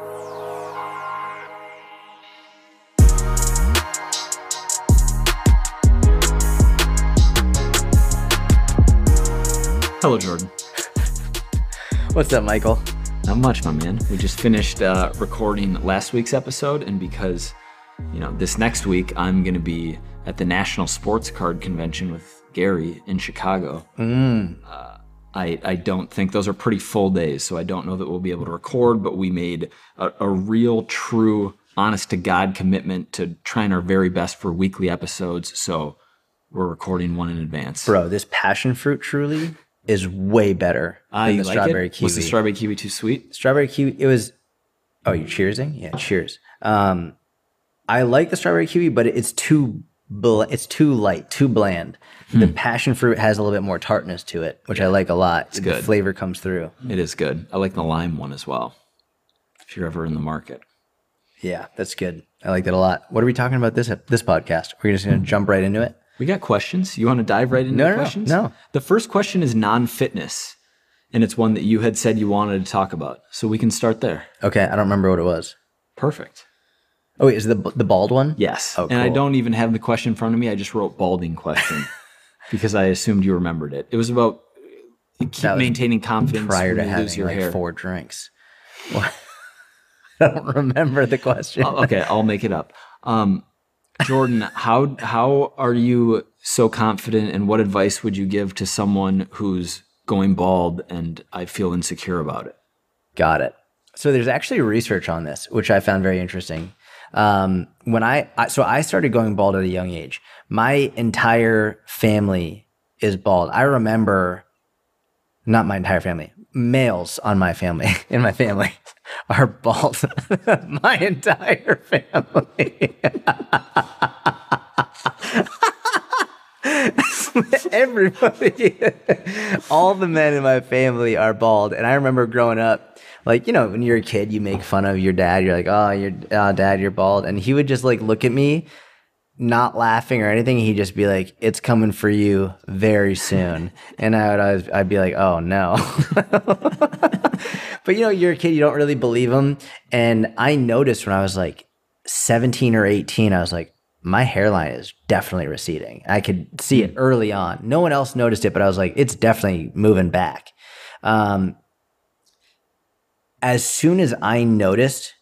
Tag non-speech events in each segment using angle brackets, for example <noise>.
Hello, Jordan. <laughs> What's up, Michael? Not much, my man. We just finished uh, recording last week's episode, and because you know this next week I'm going to be at the National Sports Card Convention with Gary in Chicago. Uh, I I don't think those are pretty full days, so I don't know that we'll be able to record. But we made a, a real, true, honest to God commitment to trying our very best for weekly episodes. So we're recording one in advance. Bro, this passion fruit truly is way better Ah, than the like strawberry it? kiwi. Was the strawberry kiwi too sweet? strawberry kiwi, it was. Oh, you cheersing? Yeah, cheers. Um, I like the strawberry kiwi, but it's too bl- it's too light, too bland. Hmm. The passion fruit has a little bit more tartness to it, which I like a lot. It's the good. flavor comes through. It is good. I like the lime one as well. If you're ever in the market. Yeah, that's good. I like that a lot. What are we talking about this this podcast? We're just gonna jump right into it. We got questions. You want to dive right into No, no, no, questions? no. The first question is non-fitness, and it's one that you had said you wanted to talk about. So we can start there. Okay, I don't remember what it was. Perfect. Oh, wait, is the the bald one? Yes. Oh, And I cool. don't even have the question in front of me. I just wrote balding question <laughs> because I assumed you remembered it. It was about keep That was maintaining confidence prior to you lose having your like hair. four drinks. <laughs> I don't remember the question. Oh, okay, I'll make it up. Um, Jordan, how how are you so confident, and what advice would you give to someone who's going bald and I feel insecure about it? Got it. So there's actually research on this, which I found very interesting. Um, when I, I so I started going bald at a young age. My entire family is bald. I remember, not my entire family, males on my family <laughs> in my family <laughs> are bald. <laughs> my entire family. Everybody, all the men in my family are bald. And I remember growing up, like, you know, when you're a kid, you make fun of your dad. You're like, oh, your oh, dad, you're bald. And he would just like look at me, not laughing or anything. He'd just be like, it's coming for you very soon. <laughs> And I would always, I'd be like, oh no. <laughs> but you know, you're a kid, you don't really believe him. And I noticed when I was like 17 or 18, I was like, my hairline is definitely receding. I could see it early on. No one else noticed it, but I was like, it's definitely moving back. Um, as soon as I noticed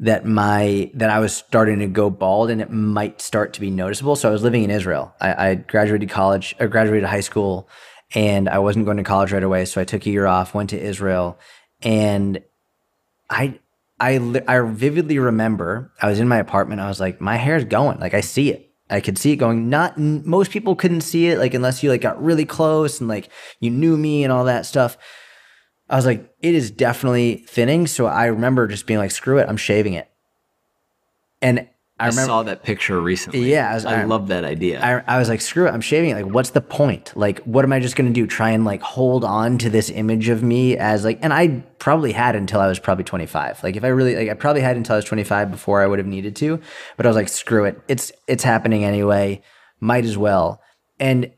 that my that I was starting to go bald and it might start to be noticeable. So I was living in Israel. I, I graduated college or graduated high school and I wasn't going to college right away. So I took a year off, went to Israel, and I I I vividly remember I was in my apartment. I was like, my hair's going. Like I see it. I could see it going. Not most people couldn't see it. Like unless you like got really close and like you knew me and all that stuff. I was like, it is definitely thinning. So I remember just being like, screw it, I'm shaving it. And I I, remember saw that picture recently. Yeah, I was- I, I- love that idea. I, I was like, screw it, I'm shaving it. Like, what's the point? Like, what am I just gonna do? Try and like hold on to this image of me as like, and I probably had until I was probably 25. Like, if I really like, I probably had until I was 25 before I would have needed to. But I was like, screw it, it's it's happening anyway. Might as well. And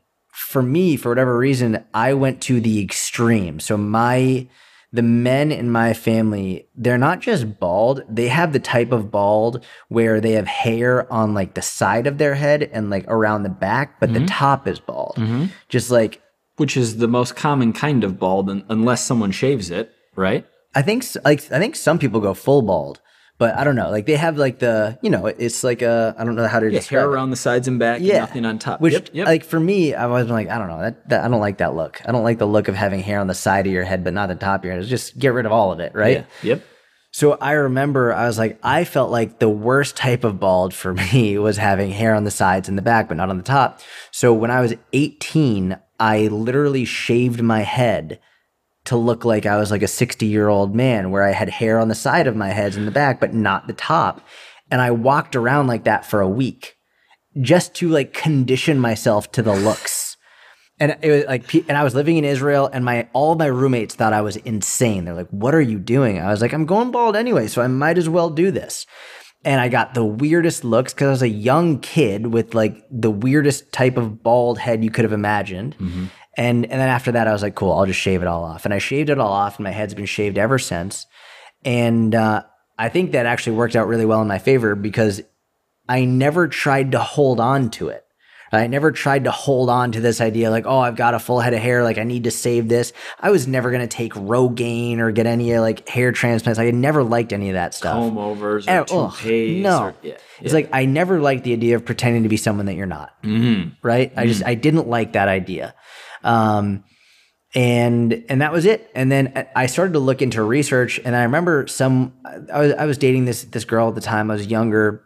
for me, for whatever reason, I went to the extreme. So my the men in my family, they're not just bald, they have the type of bald where they have hair on like the side of their head and like around the back, but the mm-hmm. top is bald. Mm-hmm. Just like which is the most common kind of bald, unless someone shaves it, right? I think like I think some people go full bald, but I don't know. Like they have like the, you know, it's like a I don't know how to Yeah, describe hair it. around the sides and back, yeah, and nothing on top. Which, yep, yep. like for me, I was like, I don't know, that, that I don't like that look. I don't like the look of having hair on the side of your head, but not the top of your head. Just get rid of all of it, right? yeah, yep. So I remember I was like, I felt like the worst type of bald for <laughs> me was having hair on the sides and the back, but not on the top. So when I was 18, I literally shaved my head to look like I was like a 60 year old man where I had hair on the side of my head and the back, but not the top. And I walked around like that for a week just to like condition myself to the looks. And it was like, and I was living in Israel, and my all my roommates thought I was insane. They're like, "What are you doing?" I was like, "I'm going bald anyway, so I might as well do this." And I got the weirdest looks because I was a young kid with like the weirdest type of bald head you could have imagined. Mm-hmm. And and then after that, I was like, "Cool, I'll just shave it all off." And I shaved it all off, and my head's been shaved ever since. And uh, I think that actually worked out really well in my favor because I never tried to hold on to it. I never tried to hold on to this idea like, oh, I've got a full head of hair, like I need to save this. I was never going to take Rogaine or get any like hair transplants. Like, I never liked any of that stuff. Comb overs or toupees. no. Or, yeah, It's yeah. like I never liked the idea of pretending to be someone that you're not. Mhm. Right? I just I didn't like that idea. Um and and that was it. And then I started to look into research and I remember some I was I was dating this this girl at the time. I was younger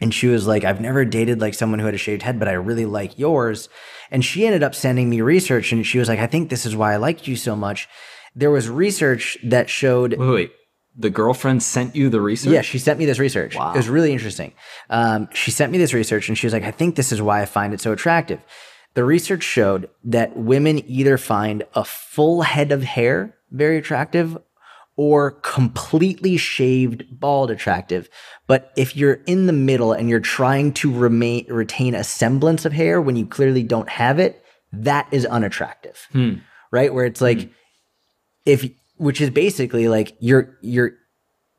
and she was like, I've never dated like someone who had a shaved head, but I really like yours. And she ended up sending me research and she was like, I think this is why I liked you so much. There was research that showed Wait, wait. The girlfriend sent you the research? yeah, she sent me this research. Wow. It was really interesting. Um, she sent me this research and she was like, I think this is why I find it so attractive. The research showed that women either find a full head of hair very attractive or completely shaved bald attractive. But if you're in the middle and you're trying to remain retain a semblance of hair when you clearly don't have it, that is unattractive. Hmm. Right? Where it's like hmm. if which is basically like you're you're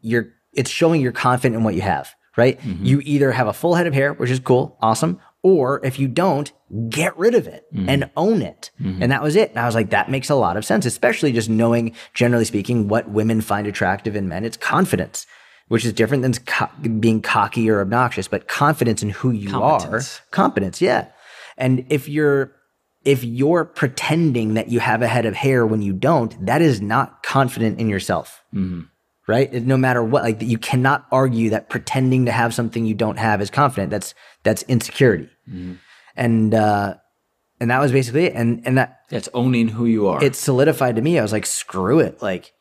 you're it's showing you're confident in what you have, right? Mm-hmm. You either have a full head of hair, which is cool, awesome, or if you don't, get rid of it and mm-hmm. own it. Mm-hmm. And that was it. And I was like, that makes a lot of sense, especially just knowing, generally speaking, what women find attractive in men. It's confidence, which is different than co- being cocky or obnoxious, but confidence in who you Competence. are. Competence, yeah. And if you're if you're pretending that you have a head of hair when you don't, that is not confident in yourself. Mm-hmm. Right? No matter what, like you cannot argue that pretending to have something you don't have is confident. That's that's insecurity. And uh and that was basically it. And and that It's owning who you are. it solidified to me. I was like, screw it. Like,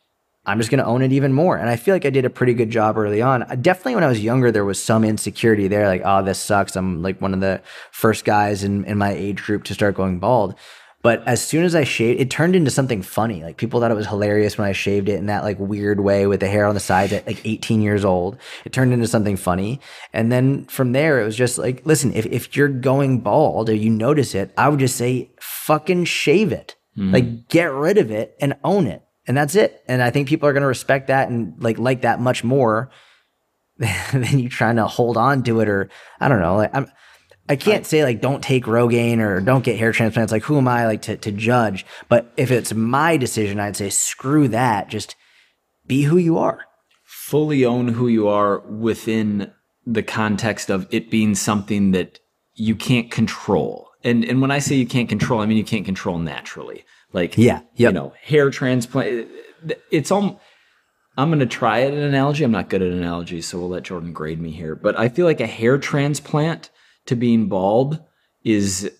I'm just going to own it even more. And I feel like I did a pretty good job early on. Uh, Definitely when I was younger, there was some insecurity there. Like, oh, this sucks. I'm like one of the first guys in, in my age group to start going bald. But as soon as I shaved, it turned into something funny. Like people thought it was hilarious when I shaved it in that like weird way with the hair on the sides at like 18 years old. It turned into something funny. And then from there, it was just like, listen, if, if you're going bald or you notice it, I would just say, fucking shave it. Hmm. Like get rid of it and own it. And that's it. And I think people are going to respect that and like like that much more <laughs> than you trying to hold on to it or I don't know. Like I'm I can't say like don't take Rogaine or don't get hair transplants. Like who am I like to to judge? But if it's my decision, I'd say screw that. Just be who you are. fully own who you are within the context of it being something that you can't control. And and when I say you can't control, I mean you can't control naturally. Like Yeah, you know, hair transplant. It's all. I'm going to try at an analogy. I'm not good at analogies, so we'll let Jordan grade me here. But I feel like a hair transplant to being bald is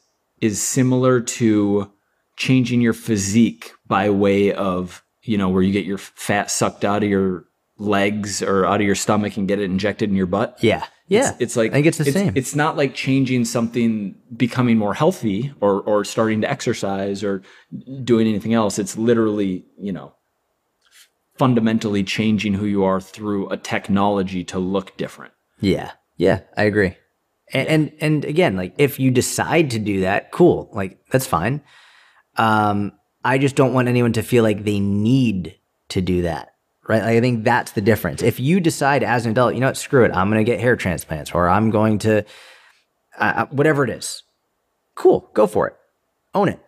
is similar to changing your physique by way of you know where you get your fat sucked out of your legs or out of your stomach and get it injected in your butt. Yeah. Yeah. It's, it's like I think it's the same. It's not like changing something, becoming more healthy, or or starting to exercise or doing anything else. It's literally, you know, fundamentally changing who you are through a technology to look different. Yeah. Yeah, I agree. And, and and again, like if you decide to do that, cool. Like that's fine. Um, I just don't want anyone to feel like they need to do that. Right? Like, I think that's the difference. If you decide as an adult, you know what, screw it, I'm going to get hair transplants or I'm going to uh, whatever it is. Cool, go for it. Own it.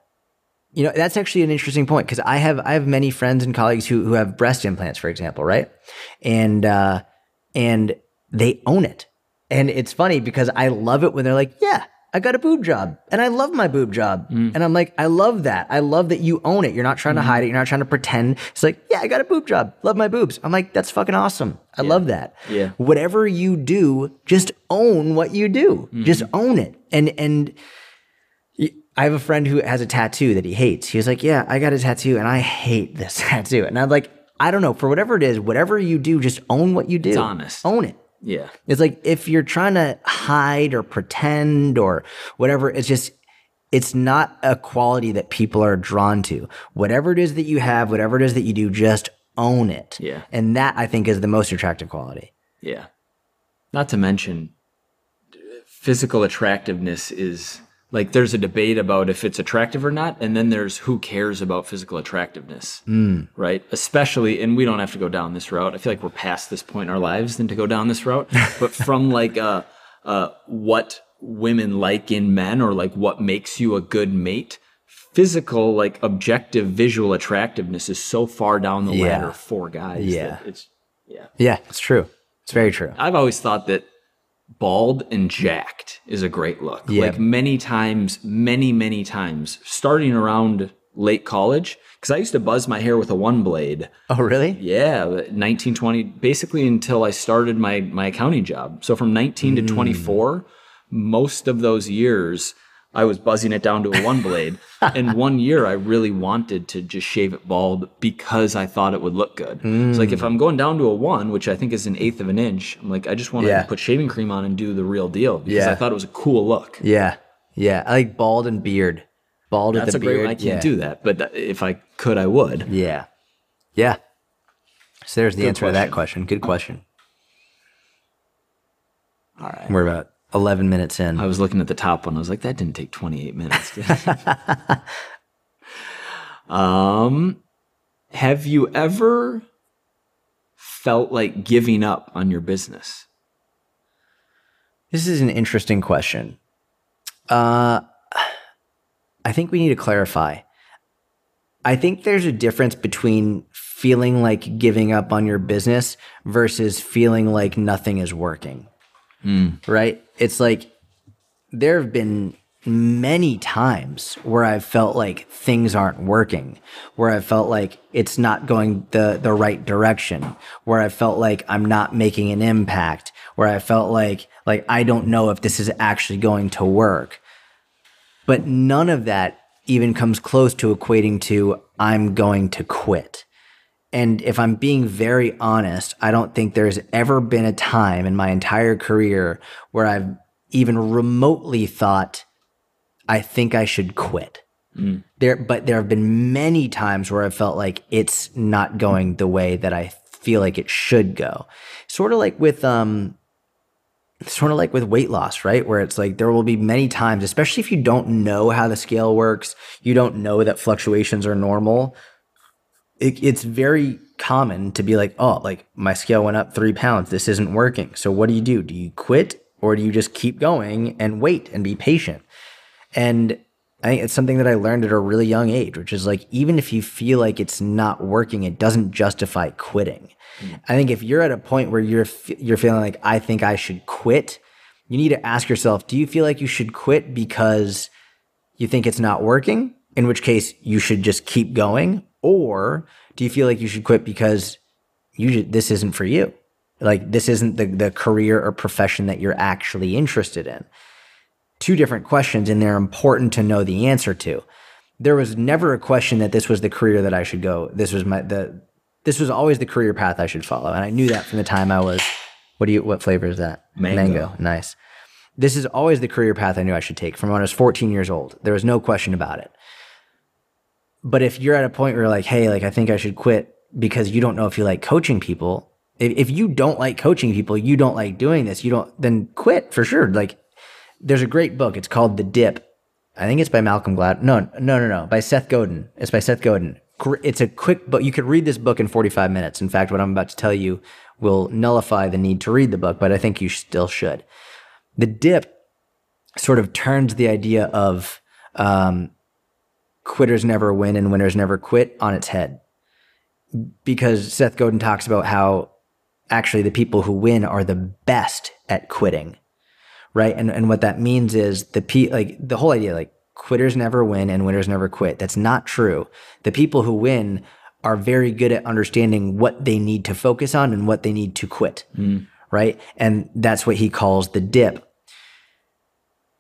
You know, that's actually an interesting point because I have I have many friends and colleagues who who have breast implants, for example, right? And uh and they own it. And it's funny because I love it when they're like, yeah, I got a boob job and I love my boob job. Mm. And I'm like, I love that. I love that you own it. You're not trying to mm-hmm. hide it. You're not trying to pretend. It's like, yeah, I got a boob job. Love my boobs. I'm like, that's fucking awesome. I love that. Yeah. Whatever you do, just own what you do. Mm-hmm. Just own it. And, and, I have a friend who has a tattoo that he hates. He was like, Yeah, I got a tattoo and I hate this <laughs> tattoo. And I'm like, I don't know, for whatever it is, whatever you do, just own what you do. honest. Own it. Yeah. It's like if you're trying to hide or pretend or whatever, it's just, it's not a quality that people are drawn to. Whatever it is that you have, whatever it is that you do, just own it. Yeah. And that I think is the most attractive quality. Yeah. Not to mention, physical attractiveness is like there's a debate about if it's attractive or not, and then there's who cares about physical attractiveness, Mm. right? Especially, and we don't have to go down this route. I feel like we're past this point in our lives than to go down this route. <laughs> but from like uh, uh, what women like in men, or like what makes you a good mate, physical, like objective visual attractiveness is so far down the Yeah. ladder for guys. Yeah. it's yeah. Yeah, it's true. It's very true. I've always thought that bald and jacked is a great look. Yeah. Like many times, many, many times, starting around late college, because I used to buzz my hair with a one blade. Oh, really? Yeah, 1920, basically until I started my, my accounting job. So from 19 Mm. to 24, most of those years, I was buzzing it down to a one blade. <laughs> and one year, I really wanted to just shave it bald because I thought it would look good. It's like if hmm. I'm going down to a one, which I think is an eighth of an inch, I'm like, I just want Yeah. to put shaving cream on and do the real deal because Yeah. I thought it was a cool look. Yeah. Yeah. I like bald and beard. Bald and beard. That's with a the great beard. one. I can't yeah. do that, but if I could, I would. Yeah. Yeah. So there's the Good answer to that question. question. Good question. All right. We're about 11 minutes in. I was looking at the top one. I was like, that didn't take 28 minutes. <laughs> um, have you ever felt like giving up on your business? This is an interesting question. Uh, I think we need to clarify. I think there's a difference between feeling like giving up on your business versus feeling like nothing is working. Mm. Right? It's like there have been many times where I've felt like things aren't working, where I felt like it's not going the, the right direction, where I felt like I'm not making an impact, where I felt like, like I don't know if this is actually going to work. But none of that even comes close to equating to I'm going to quit. And if I'm being very honest, I don't think there's ever been a time in my entire career where I've even remotely thought, I think I should quit. There, but there have been many times where I felt like it's not going the way that I feel like it should go. Sort of like with, um, sort of like with weight loss, right? Where it's like there will be many times, especially if you don't know how the scale works, you don't know that fluctuations are normal. It, it's very common to be like, oh, like my scale went up three pounds. This isn't working. So what do you do? Do you quit or do you just keep going and wait and be patient? And I think it's something that I learned at a really young age, which is like, even if you feel like it's not working, it doesn't justify quitting. Mm. I think if you're at a point where you're, you're feeling like, I think I should quit, you need to ask yourself, do you feel like you should quit because you think it's not working? In which case you should just keep going. Or do you feel like you should quit because you, this isn't for you? Like this isn't the, the career or profession that you're actually interested in two different questions and they're important to know the answer to. There was never a question that this was the career that I should go. This was my the this was always the career path I should follow. And I knew that from the time I was what do you what flavor is that? Mango. Nice. This is always the career path I knew I should take from when I was 14 years old. There was no question about it. But if you're at a point where you're like, hey, like I think I should quit because you don't know if you like coaching people. If, if you don't like coaching people, you don't like doing this, you don't then quit for sure. Like there's a great book. It's called The Dip. I think it's by Malcolm Glad. No, no, no, no. By Seth Godin. It's by Seth Godin. It's a quick book. You could read this book in 45 minutes. In fact, what I'm about to tell you will nullify the need to read the book, but I think you still should. The Dip sort of turns the idea of um, quitters never win and winners never quit on its head. Because Seth Godin talks about how actually the people who win are the best at quitting right? And and what that means is the pe like the whole idea like quitters never win and winners never quit. That's not true. The people who win are very good at understanding what they need to focus on and what they need to quit, mm. right? And that's what he calls the dip.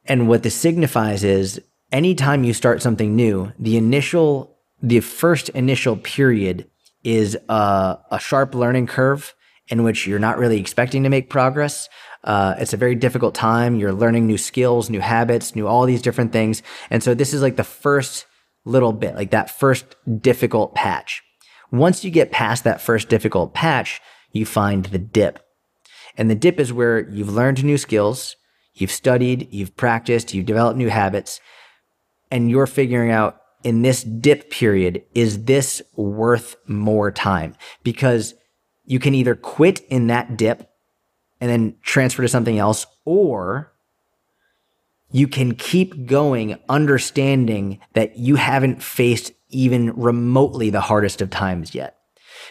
And what this signifies is anytime you start something new, the initial, the first initial period is a, a sharp learning curve in which you're not really expecting to make progress. Uh, it's a very difficult time. You're learning new skills, new habits, new all these different things. And so this is like the first little bit, like that first difficult patch. Once you get past that first difficult patch, you find the dip. And the dip is where you've learned new skills, you've studied, you've practiced, you've developed new habits, and you're figuring out in this dip period, is this worth more time? Because you can either quit in that dip and then transfer to something else, or you can keep going, understanding that you haven't faced even remotely the hardest of times yet.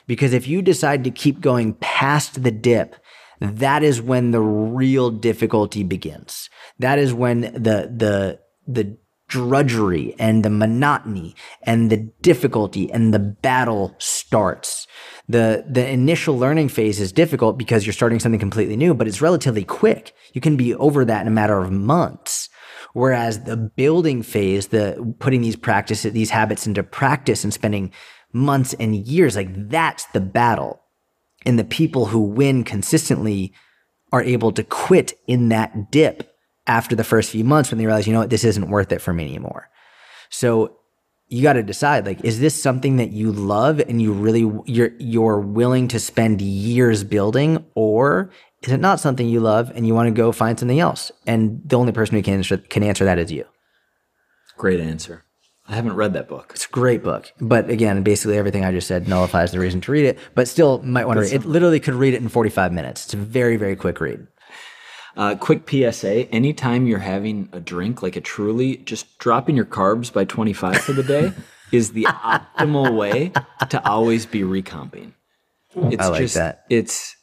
Because if you decide to keep going past the dip, that is when the real difficulty begins. That is when the, the, the drudgery and the monotony and the difficulty and the battle starts. The, the initial learning phase is difficult because you're starting something completely new, but it's relatively quick. You can be over that in a matter of months. Whereas the building phase, the putting these practices, these habits into practice and spending months and years, like that's the battle. And the people who win consistently are able to quit in that dip after the first few months when they realize, you know what, this isn't worth it for me anymore. So you got to decide like is this something that you love and you really you're you're willing to spend years building or is it not something you love and you want to go find something else? And the only person who can answer, can answer that is you. Great answer. I haven't read that book. It's a great book. But again, basically everything I just said nullifies the reason to read it, but still might want to read it. It literally could read it in 45 minutes. It's a very, very quick read. Uh, quick PSA anytime you're having a drink like a truly, just dropping your carbs by 25 for the day <laughs> is the optimal way to always be recomping. It's I like just, that. It's,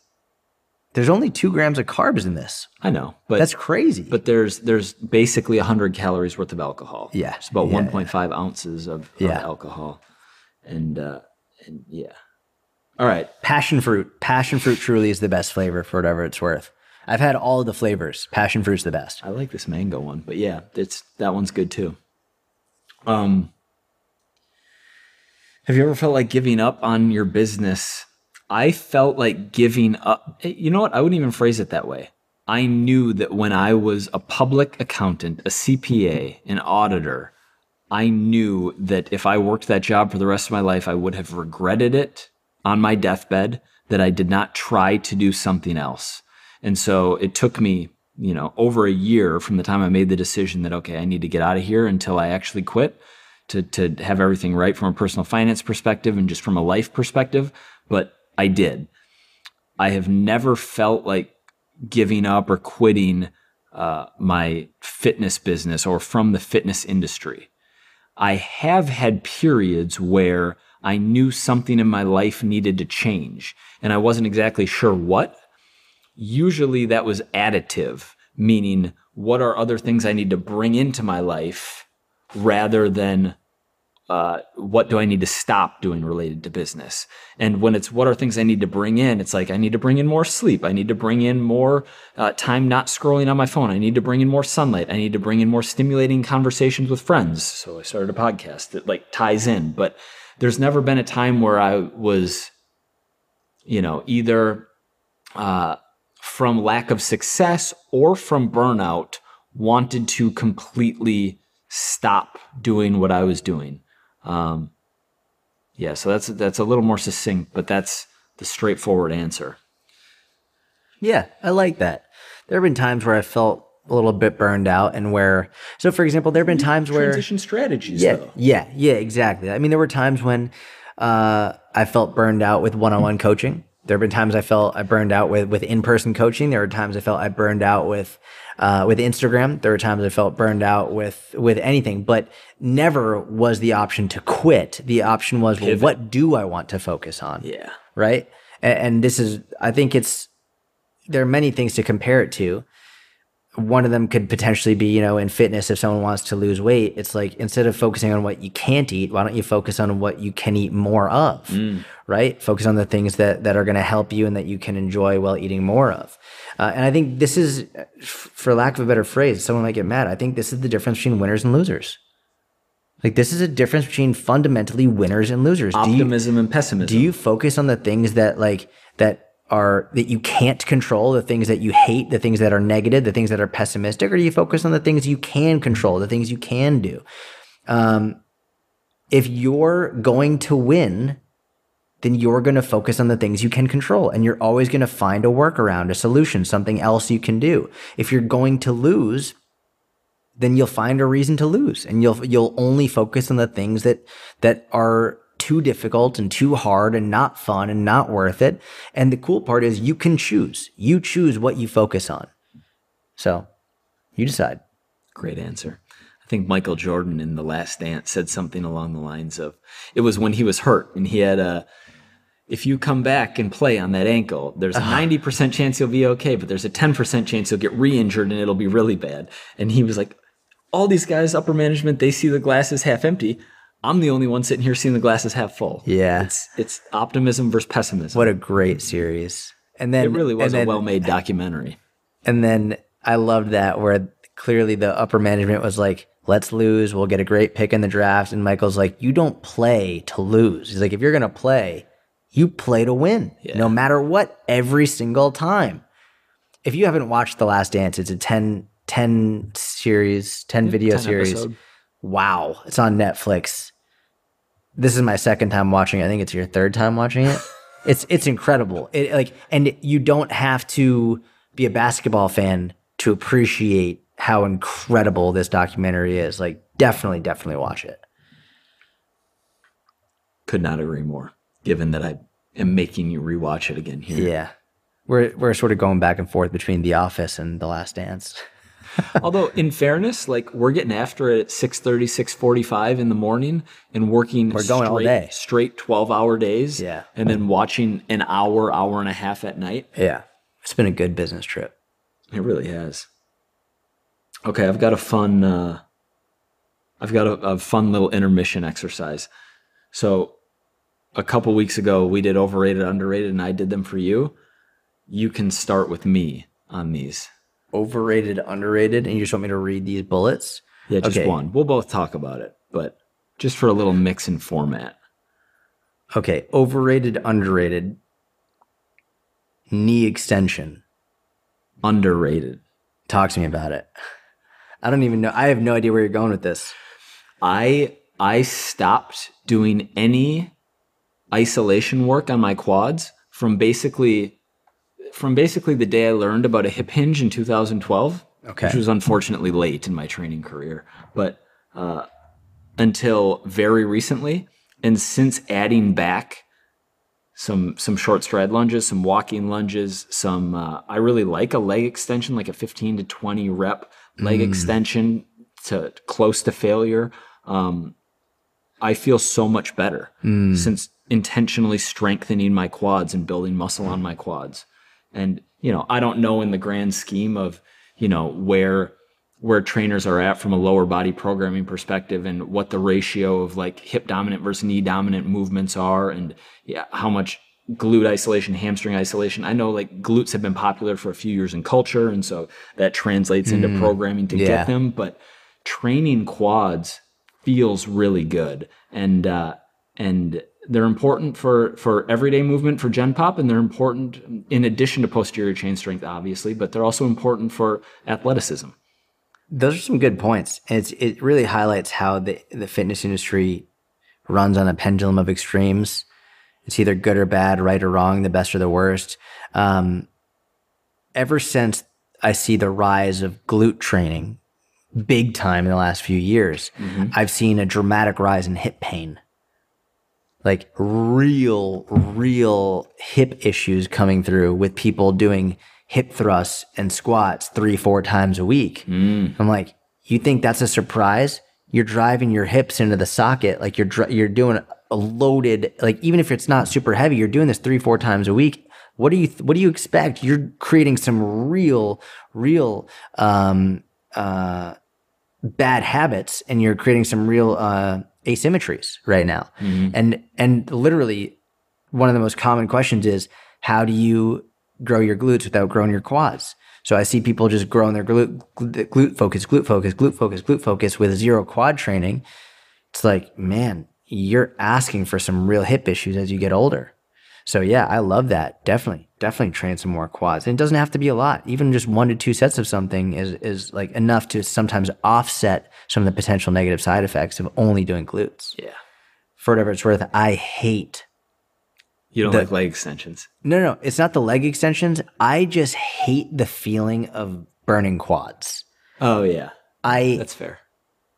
There's only two grams of carbs in this. I know, but That's crazy. but there's there's basically 100 calories worth of alcohol. Yeah, It's about yeah, 1.5 ounces of, of Yeah. alcohol. And, uh, and yeah. All right. passion fruit. Passion fruit truly is the best flavor for whatever it's worth. I've had all of the flavors. Passion fruit's the best. I like this mango one, but yeah, it's that one's good too. Um, have you ever felt like giving up on your business? I felt like giving up. eh, You know what? I wouldn't even phrase it that way. I knew that when I was a public accountant, a CPA, an auditor, I knew that if I worked that job for the rest of my life, I would have regretted it on my deathbed that I did not try to do something else. And so it took me, you know, over a year from the time I made the decision that, okay, I need to get out of here until I actually quit to, to have everything right from a personal finance perspective and just from a life perspective. But I did. I have never felt like giving up or quitting uh, my fitness business or from the fitness industry. I have had periods where I knew something in my life needed to change and I wasn't exactly sure what. Usually that was additive, meaning what are other things I need to bring into my life rather than uh, what do I need to stop doing related to business? And when it's what are things I need to bring in, it's like I need to bring in more sleep. I need to bring in more uh, time not scrolling on my phone. I need to bring in more sunlight. I need to bring in more stimulating conversations with friends. So I started a podcast that like ties in. But there's never been a time where I was, you know, either uh, from lack of success or from burnout, wanted to completely stop doing what I was doing. Um, yeah, so that's that's a little more succinct, but that's the straightforward answer. Yeah, I like that. There have been times where I felt a little bit burned out and where so for example, there have been times where Transition strategies, yeah, though. yeah, yeah, exactly. I mean, there were times when uh, I felt burned out with one-on-one coaching. There have been times I felt I burned out with with in-person coaching. There were times I felt I burned out with uh, with Instagram. There were times I felt burned out with with anything, but never was the option to quit. The option was, well, what do I want to focus on? Yeah. right? And, and this is, I think it's, there are many things to compare it to. One of them could potentially be, you know, in fitness, if someone wants to lose weight, it's like instead of focusing on what you can't eat, why don't you focus on what you can eat more of, right? Focus on the things that, that are going to help you and that you can enjoy while eating more of. Uh, and I think this is, for lack of a better phrase, someone might get mad. I think this is the difference between winners and losers. Like this is a difference between fundamentally winners and losers. Do you, Optimism and pessimism. do you focus on the things that like that are that you can't control the things that you hate the things that are negative the things that are pessimistic or do you focus on the things you can control the things you can do um, if you're going to win then you're going to focus on the things you can control and you're always going to find a workaround, a solution, something else you can do. If you're going to lose, then you'll find a reason to lose and you'll you'll only focus on the things that that are too difficult and too hard and not fun and not worth it. And the cool part is you can choose. You choose what you focus on. So, you decide. Great answer. I think Michael Jordan in The Last Dance said something along the lines of it was when he was hurt and he had a if you come back and play on that ankle, there's a uh-huh. 90% chance you'll be okay, but there's a 10% chance you'll get re injured and it'll be really bad. And he was like, all these guys, upper management, they see the glass as half empty. I'm the only one sitting here seeing the glass as half full. Yeah. It's, it's optimism versus pessimism. What a great series. And then it really was and a well made documentary. And then I loved that where clearly the upper management was like, let's lose. We'll get a great pick in the draft. And Michael's like, you don't play to lose. He's like, if you're going to play, you play to win no matter what, every single time. If you haven't watched The Last Dance, it's a 10, 10 series, 10 video 10 series. episode. Wow. It's on Netflix. This is my second time watching it. I think it's your third time watching it. <laughs> it's it's incredible. It like and you don't have to be a basketball fan to appreciate how incredible this documentary is. Like definitely definitely watch it. Could not agree more, given that I am making you rewatch it again here. Yeah. We're we're sort of going back and forth between The Office and The Last Dance. <laughs> Although, in fairness, like we're getting after it at 6.30, 6.45 in the morning and working We're going all straight, day. straight 12 hour days. Yeah. And then watching an hour, hour and a half at night. Yeah. It's been a good business trip. It really has. Okay, I've got a fun uh I've got a, a fun little intermission exercise. So a couple weeks ago we did overrated, underrated, and I did them for you. You can start with me on these. Overrated, underrated, and you just want me to read these bullets? Yeah, just Okay. one. We'll both talk about it, but just for a little mix and format. Okay, overrated, underrated. Knee extension. Underrated. Talk to me about it. I don't even know. I have no idea where you're going with this. I I stopped doing any isolation work on my quads from basically from basically the day I learned about a hip hinge in 2012, Okay. which was unfortunately late in my training career, but uh, until very recently, and since adding back some some short stride lunges, some walking lunges, some uh, I really like a leg extension, like a 15 to 20 rep leg extension to close to failure. Um, I feel so much better since intentionally strengthening my quads and building muscle on my quads. And you know, I don't know in the grand scheme of you know where where trainers are at from a lower body programming perspective and what the ratio of like hip dominant versus knee dominant movements are and yeah, how much glute isolation, hamstring isolation. I know like glutes have been popular for a few years in culture and so that translates into programming to yeah. get them, but training quads feels really good and uh and they're important for for everyday movement for gen pop and they're important in addition to posterior chain strength obviously but they're also important for athleticism Those are some good points. And it's, it really highlights how the, the fitness industry runs on a pendulum of extremes. It's either good or bad, right or wrong, the best or the worst. Um, ever since I see the rise of glute training big time in the last few years, I've seen a dramatic rise in hip pain. Like real, real hip issues coming through with people doing hip thrusts and squats three, four times a week. I'm like, you think that's a surprise? You're driving your hips into the socket, like you're dri- you're doing a loaded, like even if it's not super heavy, you're doing this three, four times a week. What do you what do you expect? You're creating some real, real um, uh, bad habits, and you're creating some real uh, asymmetries right now. Mm-hmm. And and literally, one of the most common questions is how do you grow your glutes without growing your quads? So I see people just growing their glute, glute, glute focus, glute focus, glute focus, glute focus with zero quad training. It's like, man, you're asking for some real hip issues as you get older. So yeah, I love that. Definitely, definitely train some more quads. And it doesn't have to be a lot. Even just one to two sets of something is is like enough to sometimes offset some of the potential negative side effects of only doing glutes yeah for whatever it's worth, I hate, You don't The- like leg extensions. No, no, it's not the leg extensions. I just hate the feeling of burning quads. Oh yeah, I that's fair.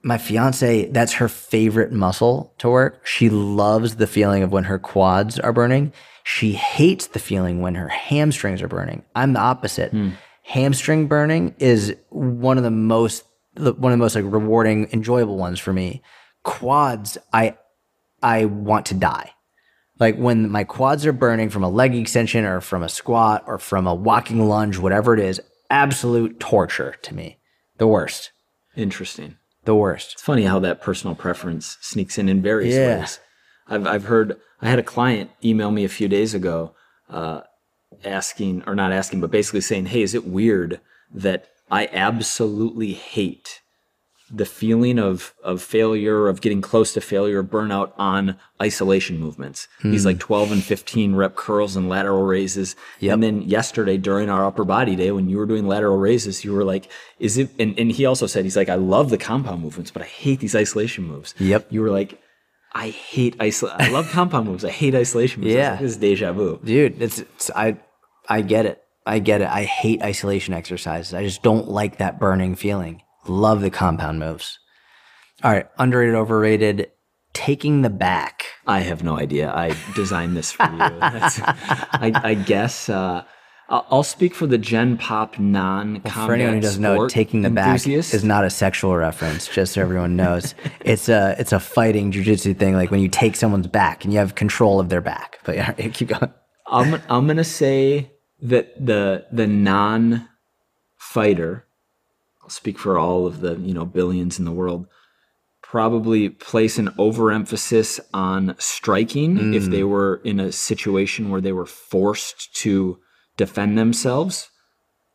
My fiance, that's her favorite muscle to work. She loves the feeling of when her quads are burning. She hates the feeling when her hamstrings are burning. I'm the opposite. Hmm. Hamstring burning is one of the most one of the most like rewarding, enjoyable ones for me. Quads, I I want to die. Like when my quads are burning from a leg extension or from a squat or from a walking lunge, whatever it is, absolute torture to me. The worst. Interesting. The worst. It's funny how that personal preference sneaks in in various Yeah. ways. I've I've heard. I had a client email me a few days ago, uh, asking or not asking, but basically saying, "Hey, is it weird that I absolutely hate the feeling of of failure, of getting close to failure, burnout on isolation movements? Hmm. These like twelve and fifteen rep curls and lateral raises. Yep. And then yesterday during our upper body day, when you were doing lateral raises, you were like, "Is it?" And, and he also said, "He's like, I love the compound movements, but I hate these isolation moves." Yep. You were like, "I hate isolation. I love compound moves. I hate isolation moves." Yeah. like, this is deja vu. dude it's, it's i i get it i get it i hate isolation exercises i just don't like that burning feeling love the compound moves. All right underrated overrated taking the back. I have no idea. I designed this for you. I, I guess uh, I'll speak for the Gen Pop non-combat for anyone who doesn't know taking the back is not a sexual reference just so everyone knows. <laughs> It's a it's a fighting jujitsu thing like when you take someone's back and you have control of their back. But yeah <laughs> keep going. I'm I'm gonna say that the the non fighter, I'll speak for all of the you know billions in the world, probably place an overemphasis on striking if they mm. were in a situation where they were forced to defend themselves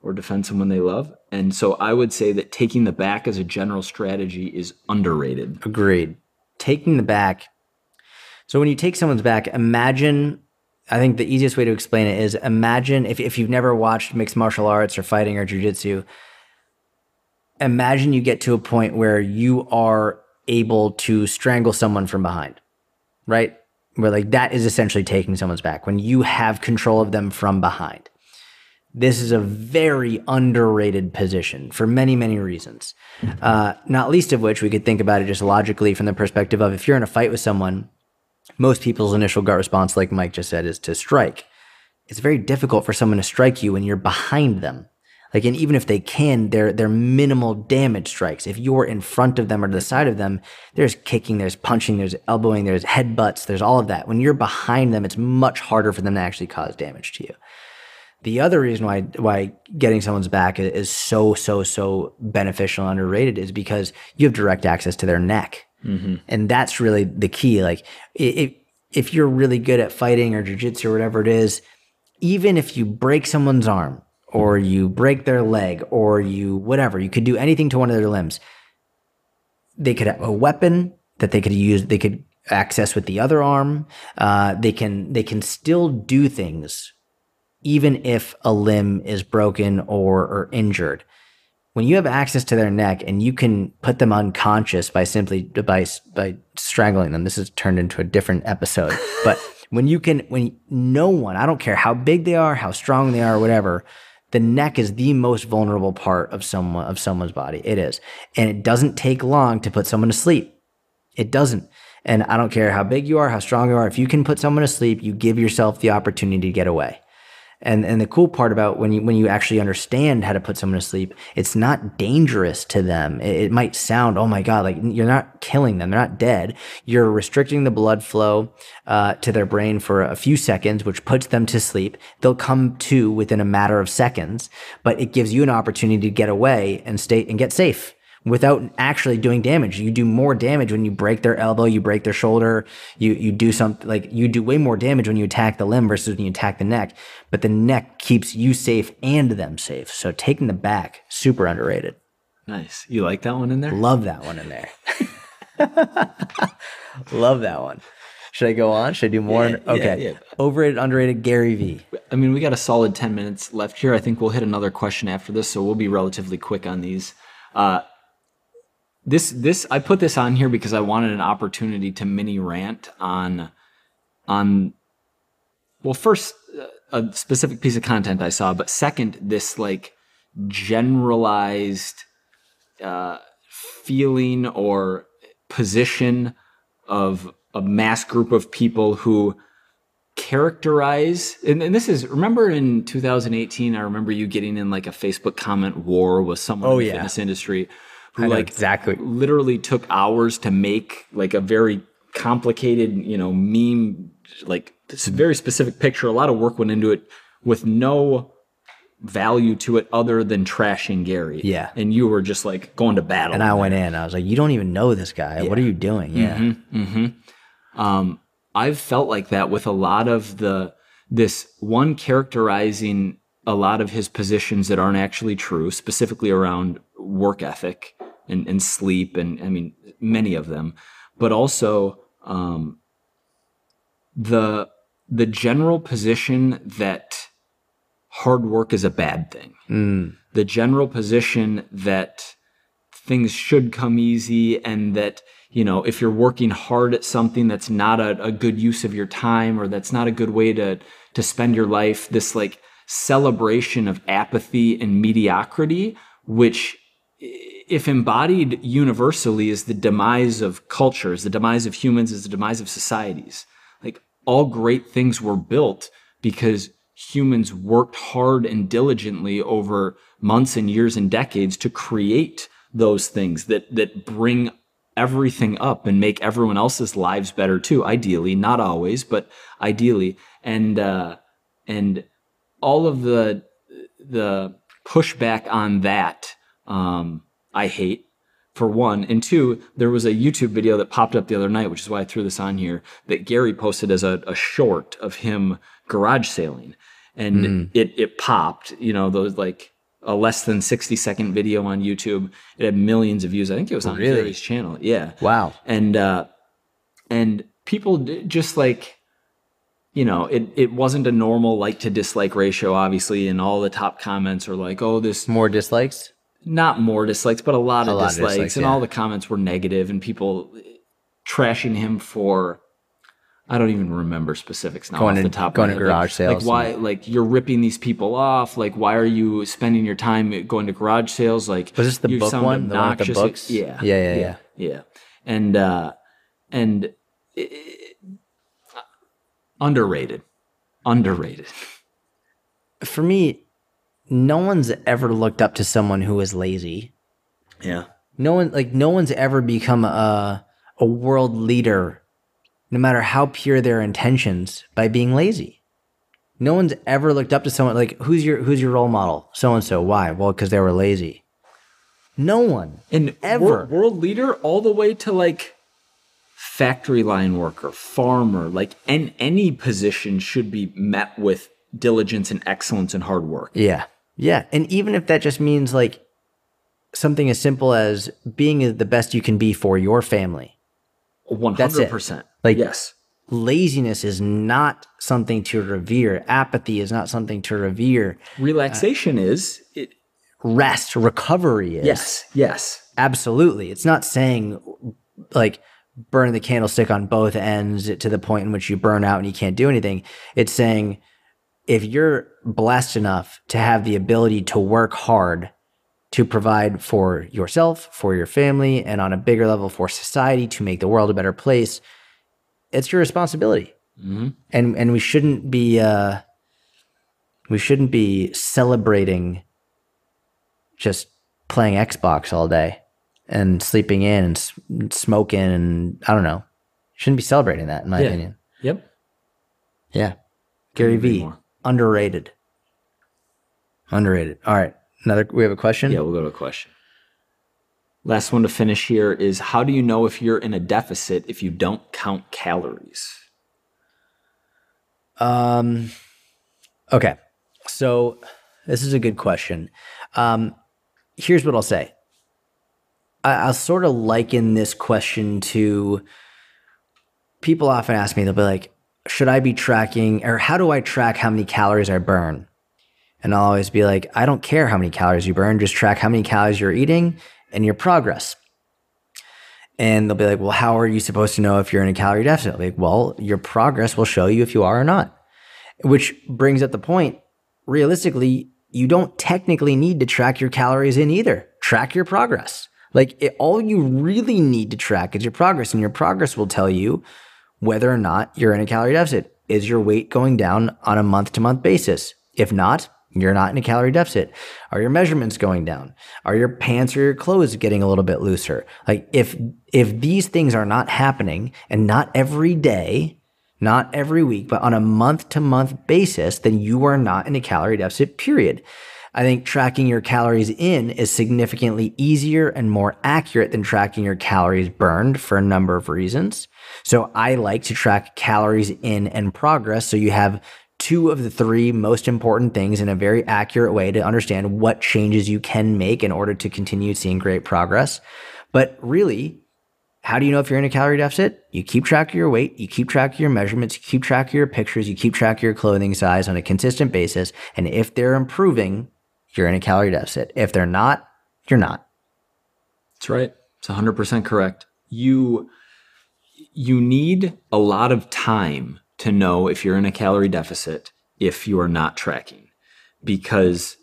or defend someone they love. And so I would say that taking the back as a general strategy is underrated. Agreed. Taking the back. So when you take someone's back, imagine. I think the easiest way to explain it is imagine if, if you've never watched mixed martial arts or fighting or jujitsu, imagine you get to a point where you are able to strangle someone from behind, right? Where like that is essentially taking someone's back when you have control of them from behind. This is a very underrated position for many, many reasons. Uh, not least of which we could think about it just logically from the perspective of if you're in a fight with someone, most people's initial gut response, like Mike just said, is to strike. It's very difficult for someone to strike you when you're behind them. Like, and even if they can, they're they're minimal damage strikes. If you're in front of them or to the side of them, there's kicking, there's punching, there's elbowing, there's headbutts, there's all of that. When you're behind them, it's much harder for them to actually cause damage to you. The other reason why why getting someone's back is so so so beneficial and underrated is because you have direct access to their neck, mm-hmm. and that's really the key. Like if if you're really good at fighting or jujitsu or whatever it is, even if you break someone's arm or you break their leg or you whatever, you could do anything to one of their limbs. They could have a weapon that they could use. They could access with the other arm. Uh, they can they can still do things even if a limb is broken or, or injured. When you have access to their neck and you can put them unconscious by simply by by strangling them, this is turned into a different episode. <laughs> but when you can, when no one, I don't care how big they are, how strong they are, whatever, the neck is the most vulnerable part of someone of someone's body. It is, and it doesn't take long to put someone to sleep. It doesn't. And I don't care how big you are, how strong you are. If you can put someone to sleep, you give yourself the opportunity to get away. And and the cool part about when you when you actually understand how to put someone to sleep, it's not dangerous to them. It, it might sound, oh my god, like you're not killing them; they're not dead. You're restricting the blood flow uh, to their brain for a few seconds, which puts them to sleep. They'll come to within a matter of seconds, but it gives you an opportunity to get away and stay and get safe without actually doing damage. You do more damage when you break their elbow, you break their shoulder, you you do something like you do way more damage when you attack the limb versus when you attack the neck. But the neck keeps you safe and them safe. So taking the back, super underrated. Nice. You like that one in there? Love that one in there. <laughs> Love that one. Should I go on? Should I do more? Yeah, yeah, okay. yeah. Overrated, underrated, Gary V. I mean, we got a solid 10 minutes left here. I think we'll hit another question after this, so we'll be relatively quick on these. Uh, this this I put this on here because I wanted an opportunity to mini rant on on well, first uh, a specific piece of content I saw, but second, this like generalized uh, feeling or position of a mass group of people who characterize and, and, this is remember in 2018 i remember you getting in like a facebook comment war with someone oh, in the yeah. fitness industry who like exactly literally took hours to make like a very complicated you know meme like this very specific picture a lot of work went into it with no value to it other than trashing Gary. Yeah. And you were just like going to battle. And I went in. I was like, you don't even know this guy. Yeah. What are you doing? Yeah. Mm-hmm, mm-hmm. Um, I've felt like that with a lot of the this one characterizing a lot of his positions that aren't actually true, specifically around work ethic and, and sleep, and I mean many of them, but also um, the the general position that hard work is a bad thing. Mm. The general position that things should come easy and that you know if you're working hard at something that's not a, a, good use of your time or that's not a good way to to spend your life this like celebration of apathy and mediocrity which if embodied universally is the demise of cultures the demise of humans is the demise of societies. Like all great things were built because humans worked hard and diligently over months and years and decades to create those things that that bring everything up and make everyone else's lives better too ideally not always but ideally. And uh and all of the the pushback on that um i hate for one and two there was a youtube video that popped up the other night which is why i threw this on here that gary posted as a, a short of him garage sailing and mm. it it popped you know those like a less than 60 second video on YouTube. It had millions of views. I think it was on really? Gary's channel. Yeah. Wow. And uh, and people just like you know, it it wasn't a normal like to dislike ratio, obviously, and all the top comments are like, "Oh, this more dislikes." Not more dislikes, but a lot a of lot dislikes, of dislikes and yeah. all the comments were negative, and people trashing him for I don't even remember specifics now going off the top. Going to garage like, sales. Like why? Like you're ripping these people off. Like why are you spending your time going to garage sales? Like was this the book one? The one with the books? Yeah. Yeah. Yeah. Yeah. Yeah. yeah. And uh, and it, it, underrated, underrated. For me, no one's ever looked up to someone who is lazy. Yeah. No one like no one's ever become a a world leader no matter how pure their intentions, by being lazy. No one's ever looked up to someone like who's your who's your role model? So and so. Why? Well, because they were lazy. No one. And ever world, world leader all the way to like factory line worker, farmer, like and any position should be met with diligence and excellence and hard work. Yeah. Yeah. And even if that just means like something as simple as being the best you can be for your family. 100%. Like, yes. Laziness is not something to revere. Apathy is not something to revere. Relaxation uh, is. It, rest, recovery is. Yes, yes. Absolutely. It's not saying like burn the candlestick on both ends to the point in which you burn out and you can't do anything. It's saying if you're blessed enough to have the ability to work hard to provide for yourself, for your family, and on a bigger level for society to make the world a better place, it's your responsibility. Mm-hmm. And and we shouldn't be uh, we shouldn't be celebrating just playing Xbox all day and sleeping in and s- smoking and I don't know. Shouldn't be celebrating that in my yeah. opinion. Yep. Yeah. Gary V. Underrated. Underrated. All right. Another, we have a question? Yeah, we'll go to a question. Last one to finish here is how do you know if you're in a deficit if you don't count calories? Um, okay. So this is a good question. Um, here's what I'll say. I, I'll sort of liken this question to people often ask me, they'll be like, should I be tracking or how do I track how many calories I burn? And I'll always be like, I don't care how many calories you burn, just track how many calories you're eating and your progress. And they'll be like, well, how are you supposed to know if you're in a calorie deficit? Like, well, your progress will show you if you are or not. which brings up the point realistically, you don't technically need to track your calories in either. Track your progress. Like it, all you really need to track is your progress, and your progress will tell you whether or not you're in a calorie deficit. Is your weight going down on a month to month basis? If not, you're not in a calorie deficit. Are your measurements going down? Are your pants or your clothes getting a little bit looser? Like if if these things are not happening and not every day, not every week, but on a month to month basis, then you are not in a calorie deficit, period. I think tracking your calories in is significantly easier and more accurate than tracking your calories burned for a number of reasons. So I like to track calories in and progress. So you have two of the three most important things in a very accurate way to understand what changes you can make in order to continue seeing great progress. But really, how do you know if you're in a calorie deficit? You keep track of your weight, you keep track of your measurements, you keep track of your pictures, you keep track of your clothing size on a consistent basis. And if they're improving, you're in a calorie deficit. If they're not, you're not. That's right. It's 100% correct. You you need a lot of time to know if you're in a calorie deficit if you are not tracking because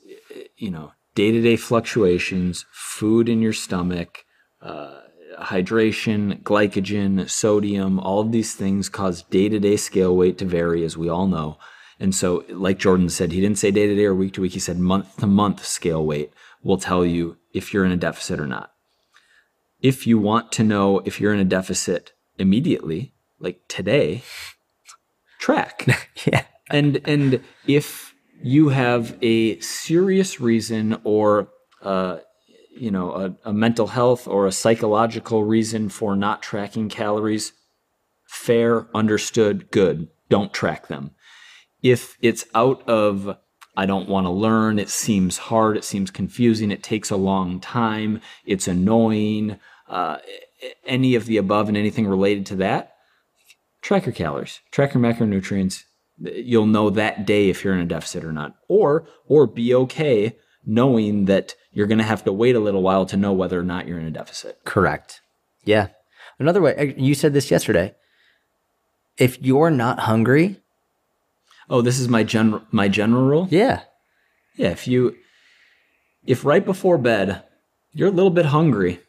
you know day-to-day fluctuations food in your stomach uh, hydration glycogen sodium all of these things cause day-to-day scale weight to vary as we all know and so like jordan said he didn't say day-to-day or week to week he said month to month scale weight will tell you if you're in a deficit or not if you want to know if you're in a deficit immediately like today track. <laughs> yeah. And and if you have a serious reason or uh, you know a, a mental health or a psychological reason for not tracking calories, fair, understood, good. Don't track them. If it's out of I don't want to learn, it seems hard, it seems confusing, it takes a long time, it's annoying, uh, any of the above and anything related to that, track your calories, track your macronutrients. You'll know that day if you're in a deficit or not. Or or be okay knowing that you're going to have to wait a little while to know whether or not you're in a deficit. Correct. Yeah. Another way you said this yesterday. If you're not hungry, oh, this is my general my general rule. Yeah. Yeah, if you if right before bed you're a little bit hungry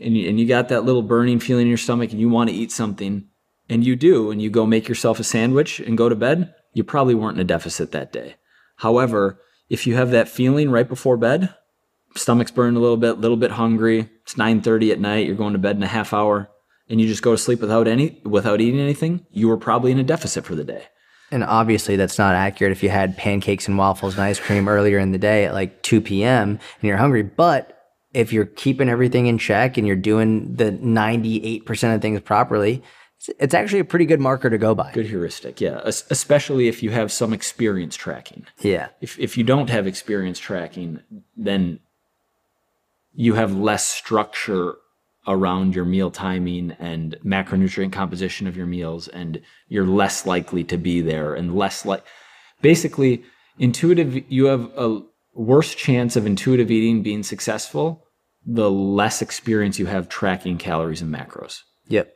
and you, and you got that little burning feeling in your stomach and you want to eat something, and you do, and you go make yourself a sandwich and go to bed, you probably weren't in a deficit that day. However, if you have that feeling right before bed, stomach's burning a little bit, little bit hungry, it's 9:30 at night, you're going to bed in a half hour, and you just go to sleep without any without eating anything, you were probably in a deficit for the day. And obviously, that's not accurate if you had pancakes and waffles and ice cream earlier in the day at like 2 p.m. and you're hungry. But if you're keeping everything in check and you're doing the 98% of things properly, it's actually a pretty good marker to go by. Good heuristic, yeah. Especially if you have some experience tracking. Yeah. If if you don't have experience tracking, then you have less structure around your meal timing and macronutrient composition of your meals, and you're less likely to be there and less like. Basically, intuitive. You have a worse chance of intuitive eating being successful the less experience you have tracking calories and macros. Yep.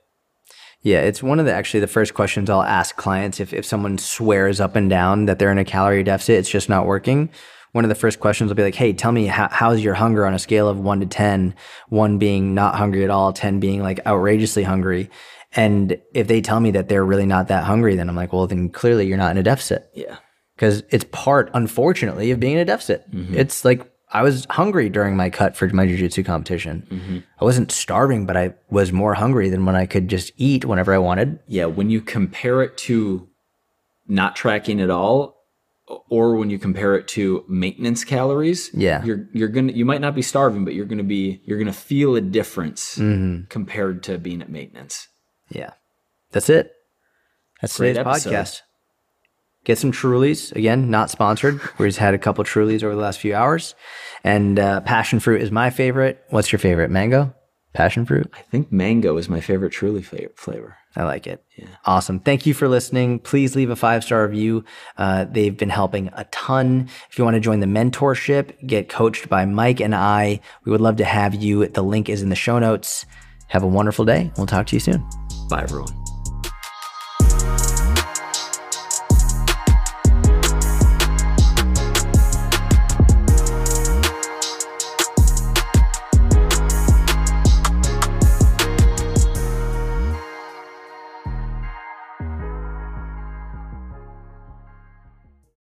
Yeah, it's one of the actually the first questions I'll ask clients if, if someone swears up and down that they're in a calorie deficit, it's just not working. One of the first questions will be like, hey, tell me how, how's your hunger on a scale of one to 10, one being not hungry at all, 10 being like outrageously hungry. And if they tell me that they're really not that hungry, then I'm like, well, then clearly you're not in a deficit. Yeah. Because it's part, unfortunately, of being in a deficit. Mm-hmm. It's like I was hungry during my cut for my jiu-jitsu competition. Mm-hmm. I wasn't starving, but I was more hungry than when I could just eat whenever I wanted. Yeah, when you compare it to not tracking at all or when you compare it to maintenance calories, yeah. you're you're to you might not be starving, but you're going to be you're to feel a difference mm-hmm. compared to being at maintenance. Yeah. That's it. That's Great today's episode. podcast get some Trulies. Again, not sponsored. We just had a couple Trulies over the last few hours. And uh, passion fruit is my favorite. What's your favorite? Mango? Passion fruit? I think mango is my favorite Truly flavor. I like it. Yeah. Awesome. Thank you for listening. Please leave a five star review. Uh, they've been helping a ton. If you want to join the mentorship, get coached by Mike and I, we would love to have you. The link is in the show notes. Have a wonderful day. We'll talk to you soon. Bye, everyone.